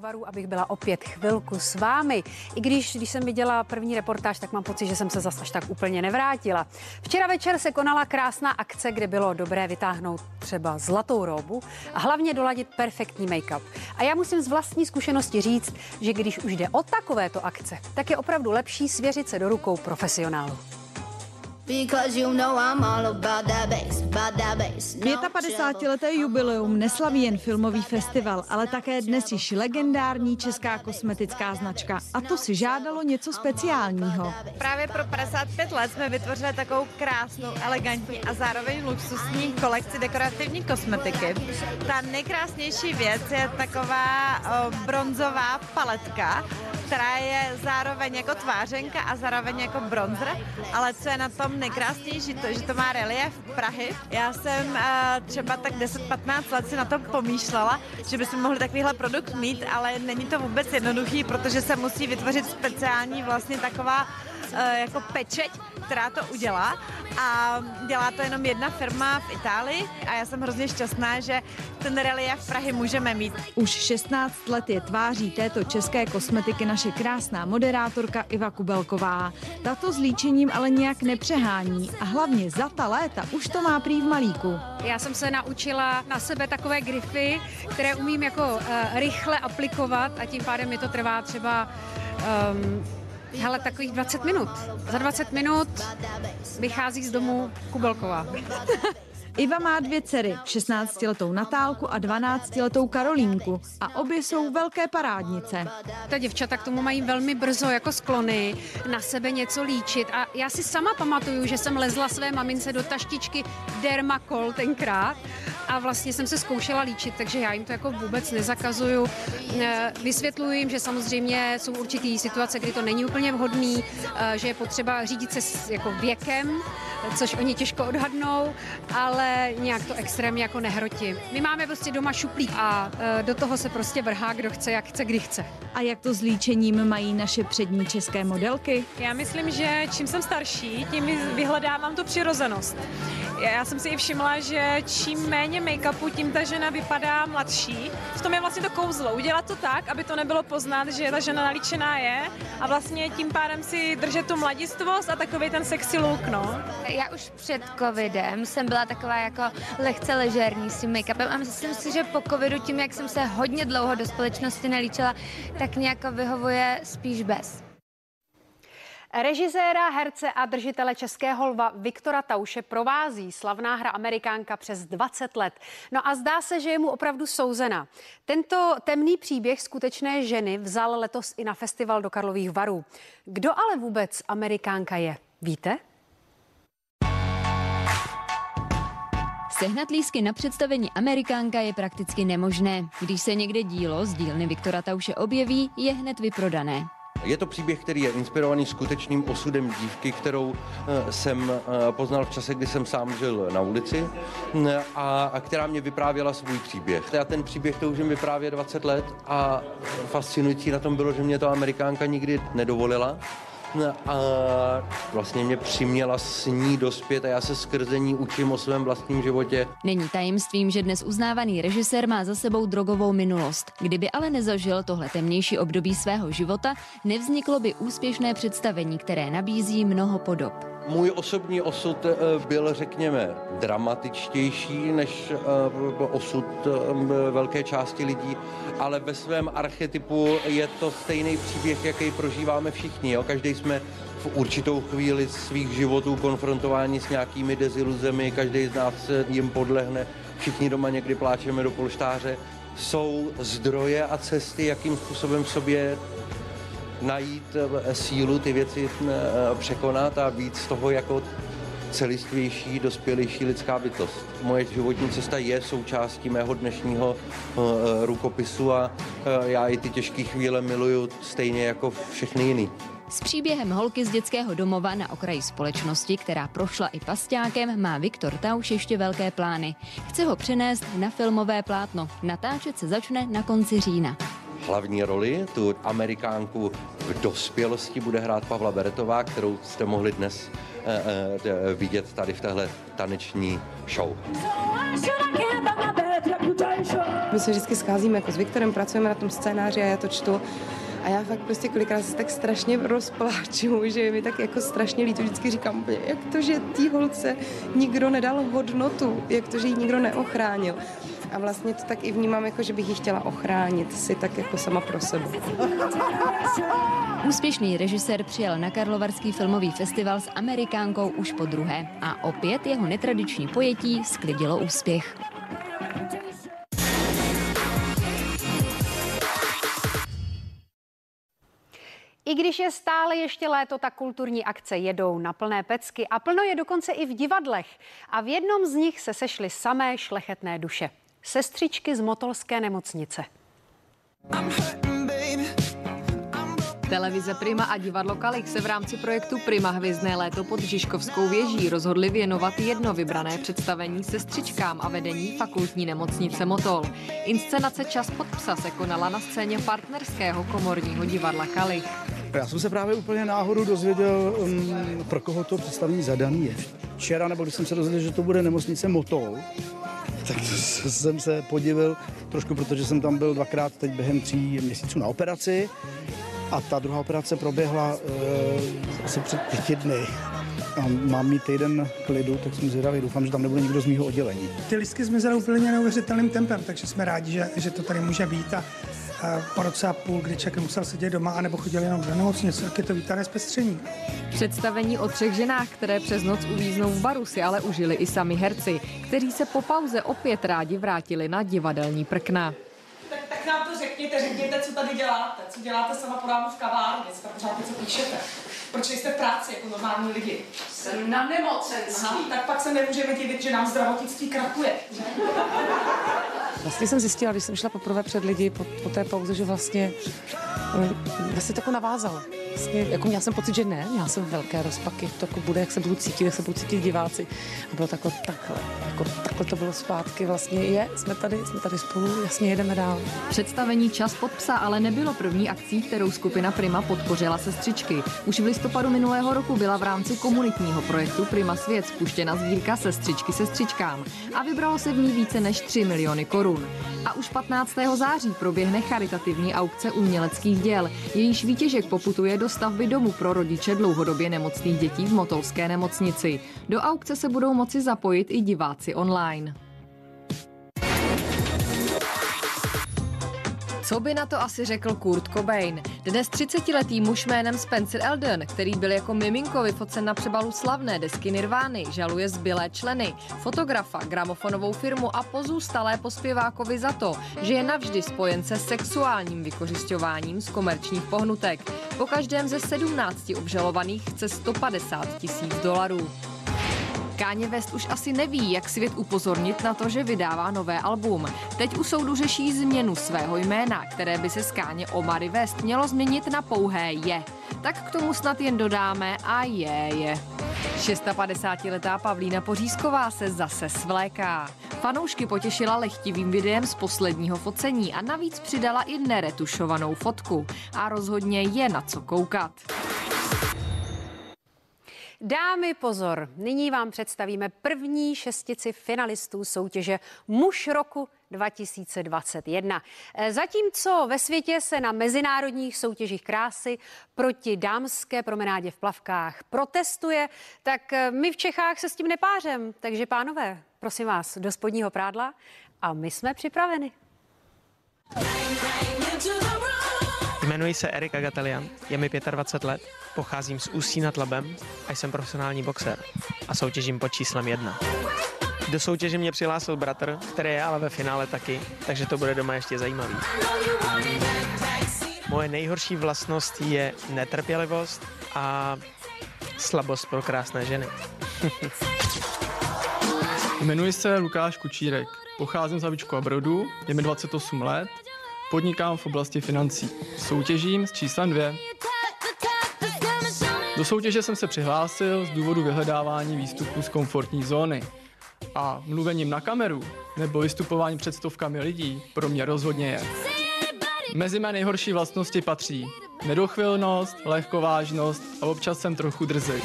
Varu, abych byla opět chvilku s vámi. I když, když jsem viděla první reportáž, tak mám pocit, že jsem se zase až tak úplně nevrátila. Včera večer se konala krásná akce, kde bylo dobré vytáhnout třeba zlatou robu a hlavně doladit perfektní make-up. A já musím z vlastní zkušenosti říct, že když už jde o takovéto akce, tak je opravdu lepší svěřit se do rukou profesionálu. 55-leté jubileum neslaví jen filmový festival, ale také dnes již legendární česká kosmetická značka. A to si žádalo něco speciálního. Právě pro 55 let jsme vytvořili takovou krásnou, elegantní a zároveň luxusní kolekci dekorativní kosmetiky. Ta nejkrásnější věc je taková o, bronzová paletka, která je zároveň jako tvářenka a zároveň jako bronzer, ale co je na tom nejkrásnější, to, že to má relief Prahy. Já jsem uh, třeba tak 10-15 let si na to pomýšlela, že bychom mohli takovýhle produkt mít, ale není to vůbec jednoduchý, protože se musí vytvořit speciální vlastně taková jako pečeť, která to udělá a dělá to jenom jedna firma v Itálii a já jsem hrozně šťastná, že ten relief Prahy můžeme mít. Už 16 let je tváří této české kosmetiky naše krásná moderátorka Iva Kubelková. Tato s líčením ale nějak nepřehání a hlavně za ta léta už to má prý v malíku. Já jsem se naučila na sebe takové grify, které umím jako uh, rychle aplikovat a tím pádem mi to trvá třeba um, Hele, takových 20 minut. Za 20 minut vychází z domu Kubelková. Iva má dvě dcery, 16-letou Natálku a 12-letou Karolínku a obě jsou velké parádnice. Ta děvčata k tomu mají velmi brzo jako sklony na sebe něco líčit a já si sama pamatuju, že jsem lezla své mamince do taštičky Dermacol tenkrát a vlastně jsem se zkoušela líčit, takže já jim to jako vůbec nezakazuju. Eh, vysvětluji jim, že samozřejmě jsou určitý situace, kdy to není úplně vhodný, eh, že je potřeba řídit se jako věkem, což oni těžko odhadnou, ale nějak to extrémně jako nehrotí. My máme prostě doma šuplík a eh, do toho se prostě vrhá, kdo chce, jak chce, kdy chce. A jak to s líčením mají naše přední české modelky? Já myslím, že čím jsem starší, tím vyhledávám tu přirozenost. Já jsem si i všimla, že čím méně make-upu, tím ta žena vypadá mladší. V tom je vlastně to kouzlo. Udělat to tak, aby to nebylo poznat, že ta žena nalíčená je a vlastně tím pádem si držet tu mladistvost a takový ten sexy look, no. Já už před covidem jsem byla taková jako lehce ležerní s tím make-upem a myslím si, že po covidu tím, jak jsem se hodně dlouho do společnosti nelíčila, tak nějak vyhovuje spíš bez. Režiséra, herce a držitele Českého lva Viktora Tauše provází slavná hra Amerikánka přes 20 let. No a zdá se, že je mu opravdu souzena. Tento temný příběh skutečné ženy vzal letos i na festival do Karlových varů. Kdo ale vůbec Amerikánka je? Víte? Sehnat lísky na představení Amerikánka je prakticky nemožné. Když se někde dílo z dílny Viktora Tauše objeví, je hned vyprodané. Je to příběh, který je inspirovaný skutečným osudem dívky, kterou eh, jsem eh, poznal v čase, kdy jsem sám žil na ulici eh, a, a která mě vyprávěla svůj příběh. Já ten příběh toužím vyprávět 20 let a fascinující na tom bylo, že mě to Amerikánka nikdy nedovolila a vlastně mě přiměla s ní dospět a já se skrze ní učím o svém vlastním životě. Není tajemstvím, že dnes uznávaný režisér má za sebou drogovou minulost. Kdyby ale nezažil tohle temnější období svého života, nevzniklo by úspěšné představení, které nabízí mnoho podob. Můj osobní osud eh, byl, řekněme, dramatičtější než eh, osud eh, velké části lidí, ale ve svém archetypu je to stejný příběh, jaký prožíváme všichni. Jo? Každý jsme v určitou chvíli svých životů konfrontováni s nějakými deziluzemi, každý z nás jim podlehne, všichni doma někdy pláčeme do polštáře. Jsou zdroje a cesty, jakým způsobem v sobě najít eh, sílu ty věci eh, překonat a víc z toho jako celistvější, dospělejší lidská bytost. Moje životní cesta je součástí mého dnešního uh, rukopisu a já i ty těžké chvíle miluju stejně jako všechny jiný. S příběhem holky z dětského domova na okraji společnosti, která prošla i pasťákem, má Viktor Tauš ještě velké plány. Chce ho přenést na filmové plátno. Natáčet se začne na konci října hlavní roli, tu amerikánku v dospělosti bude hrát Pavla Beretová, kterou jste mohli dnes eh, eh, vidět tady v téhle taneční show. My se vždycky scházíme jako s Viktorem, pracujeme na tom scénáři a já to čtu a já fakt prostě kolikrát se tak strašně rozpláču, že mi tak jako strašně líto vždycky říkám, jak to, že té holce nikdo nedal hodnotu, jak to, že ji nikdo neochránil. A vlastně to tak i vnímám, jako že bych ji chtěla ochránit si tak jako sama pro sebe. Úspěšný režisér přijel na Karlovarský filmový festival s Amerikánkou už po druhé a opět jeho netradiční pojetí sklidilo úspěch. I když je stále ještě léto, tak kulturní akce jedou na plné pecky a plno je dokonce i v divadlech. A v jednom z nich se sešly samé šlechetné duše. Sestřičky z Motolské nemocnice. Televize Prima a divadlo Kalich se v rámci projektu Prima Hvězdné léto pod Žižkovskou věží rozhodli věnovat jedno vybrané představení sestřičkám a vedení fakultní nemocnice Motol. Inscenace Čas pod psa se konala na scéně partnerského komorního divadla Kalich. Já jsem se právě úplně náhodou dozvěděl, um, pro koho to představení zadaný je. Včera, nebo když jsem se dozvěděl, že to bude nemocnice Motol, tak jsem se podivil trošku, protože jsem tam byl dvakrát teď během tří měsíců na operaci a ta druhá operace proběhla uh, asi před pěti dny. A mám mít týden klidu, tak jsem zvědavý. Doufám, že tam nebude nikdo z mého oddělení. Ty listky zmizely úplně neuvěřitelným tempem, takže jsme rádi, že, že to tady může být. A po roce a půl, kdy člověk musel sedět doma, anebo chodil jenom do nemocnice, tak je to vítané zpestření. Představení o třech ženách, které přes noc uvíznou v baru, si ale užili i sami herci, kteří se po pauze opět rádi vrátili na divadelní prkna. Tak, tak nám to řekněte, řekněte, co tady děláte, co děláte sama po ránu v kavárně, dneska pořád něco píšete. Proč nejste v práci jako normální lidi? Jsem na nemocenství. Aha, tak pak se nemůžeme divit, že nám zdravotnictví krachuje. Vlastně jsem zjistila, když jsem šla poprvé před lidi po, po té pauze, že vlastně vlastně to jako navázalo. Vlastně, jako měla jsem pocit, že ne, měla jsem velké rozpaky, to jako bude, jak se budu cítit, jak se budou cítit diváci. A bylo takhle, takhle, jako takhle to bylo zpátky, vlastně je, jsme tady, jsme tady spolu, jasně jedeme dál. Představení Čas pod psa ale nebylo první akcí, kterou skupina Prima podpořila sestřičky. Už v listopadu minulého roku byla v rámci komunitního projektu Prima Svět spuštěna sbírka Sestřičky sestřičkám a vybralo se v ní více než 3 miliony korun. A už 15. září proběhne charitativní aukce uměleckých děl. Jejíž výtěžek poputuje do stavby domu pro rodiče dlouhodobě nemocných dětí v Motolské nemocnici. Do aukce se budou moci zapojit i diváci online. Co by na to asi řekl Kurt Cobain? Dnes 30-letý muž jménem Spencer Eldon, který byl jako miminko vyfocen na přebalu slavné desky Nirvány, žaluje zbylé členy, fotografa, gramofonovou firmu a pozůstalé pospěvákovi za to, že je navždy spojen se sexuálním vykořišťováním z komerčních pohnutek. Po každém ze 17 obžalovaných chce 150 tisíc dolarů. Káně West už asi neví, jak svět upozornit na to, že vydává nové album. Teď u soudu řeší změnu svého jména, které by se z Káně Omary West mělo změnit na pouhé je. Tak k tomu snad jen dodáme a je je. 650-letá Pavlína Pořízková se zase svléká. Fanoušky potěšila lehtivým videem z posledního focení a navíc přidala i neretušovanou fotku. A rozhodně je na co koukat. Dámy, pozor, nyní vám představíme první šestici finalistů soutěže Muž roku 2021. Zatímco ve světě se na mezinárodních soutěžích krásy proti dámské promenádě v plavkách protestuje, tak my v Čechách se s tím nepářem. Takže pánové, prosím vás, do spodního prádla a my jsme připraveni. Jmenuji se Erik Agatelian, je mi 25 let, pocházím z Ústí nad Labem a jsem profesionální boxer a soutěžím pod číslem 1. Do soutěže mě přihlásil bratr, který je ale ve finále taky, takže to bude doma ještě zajímavý. Moje nejhorší vlastnost je netrpělivost a slabost pro krásné ženy. Jmenuji se Lukáš Kučírek, pocházím z Havičku a Brodu, je mi 28 let, podnikám v oblasti financí. Soutěžím s číslem 2. Do soutěže jsem se přihlásil z důvodu vyhledávání výstupů z komfortní zóny. A mluvením na kameru nebo vystupování před stovkami lidí pro mě rozhodně je. Mezi mé nejhorší vlastnosti patří nedochvilnost, lehkovážnost a občas jsem trochu drzej.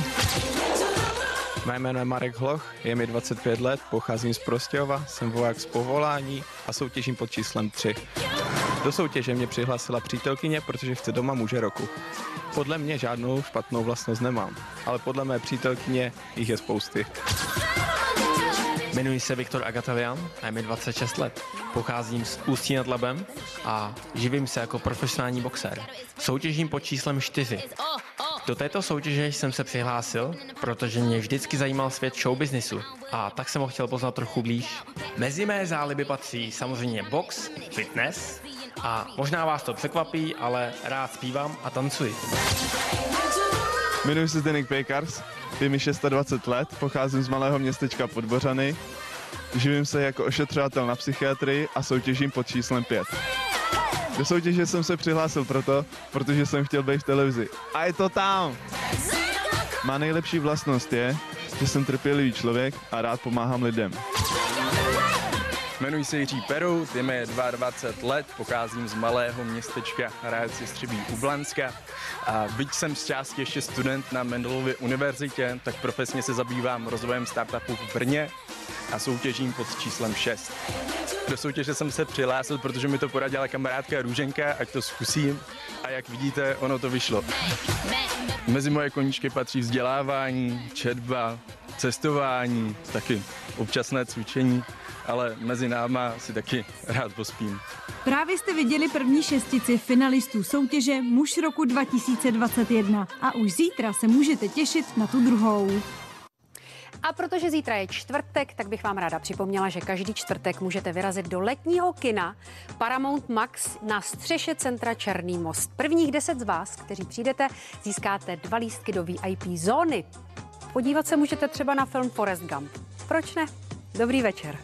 Mé jméno je Marek Hloch, je mi 25 let, pocházím z Prostějova, jsem voják z povolání a soutěžím pod číslem 3. Do soutěže mě přihlásila přítelkyně, protože chce doma muže roku. Podle mě žádnou špatnou vlastnost nemám, ale podle mé přítelkyně jich je spousty. Jmenuji se Viktor Agatelian a je mi 26 let. Pocházím z Ústí nad Labem a živím se jako profesionální boxer. Soutěžím pod číslem 4. Do této soutěže jsem se přihlásil, protože mě vždycky zajímal svět showbiznisu a tak jsem ho chtěl poznat trochu blíž. Mezi mé záliby patří samozřejmě box, fitness a možná vás to překvapí, ale rád zpívám a tancuji. Jmenuji se Zdeněk Pejkars, je mi 26 let, pocházím z malého městečka Podbořany, živím se jako ošetřovatel na psychiatrii a soutěžím pod číslem 5. Do soutěže jsem se přihlásil proto, protože jsem chtěl být v televizi. A je to tam! Má nejlepší vlastnost je, že jsem trpělivý člověk a rád pomáhám lidem. Jmenuji se Jiří Peru, je mi 22 let, pocházím z malého městečka Hradci Střebí u Blanska. A byť jsem z části ještě student na Mendelově univerzitě, tak profesně se zabývám rozvojem startupů v Brně a soutěžím pod číslem 6. Do soutěže jsem se přihlásil, protože mi to poradila kamarádka Růženka, ať to zkusím a jak vidíte, ono to vyšlo. Mezi moje koníčky patří vzdělávání, četba, cestování, taky občasné cvičení, ale mezi náma si taky rád pospím. Právě jste viděli první šestici finalistů soutěže Muž roku 2021 a už zítra se můžete těšit na tu druhou. A protože zítra je čtvrtek, tak bych vám ráda připomněla, že každý čtvrtek můžete vyrazit do letního kina Paramount Max na střeše centra Černý most. Prvních deset z vás, kteří přijdete, získáte dva lístky do VIP zóny. Podívat se můžete třeba na film Forest Gump. Proč ne? Dobrý večer.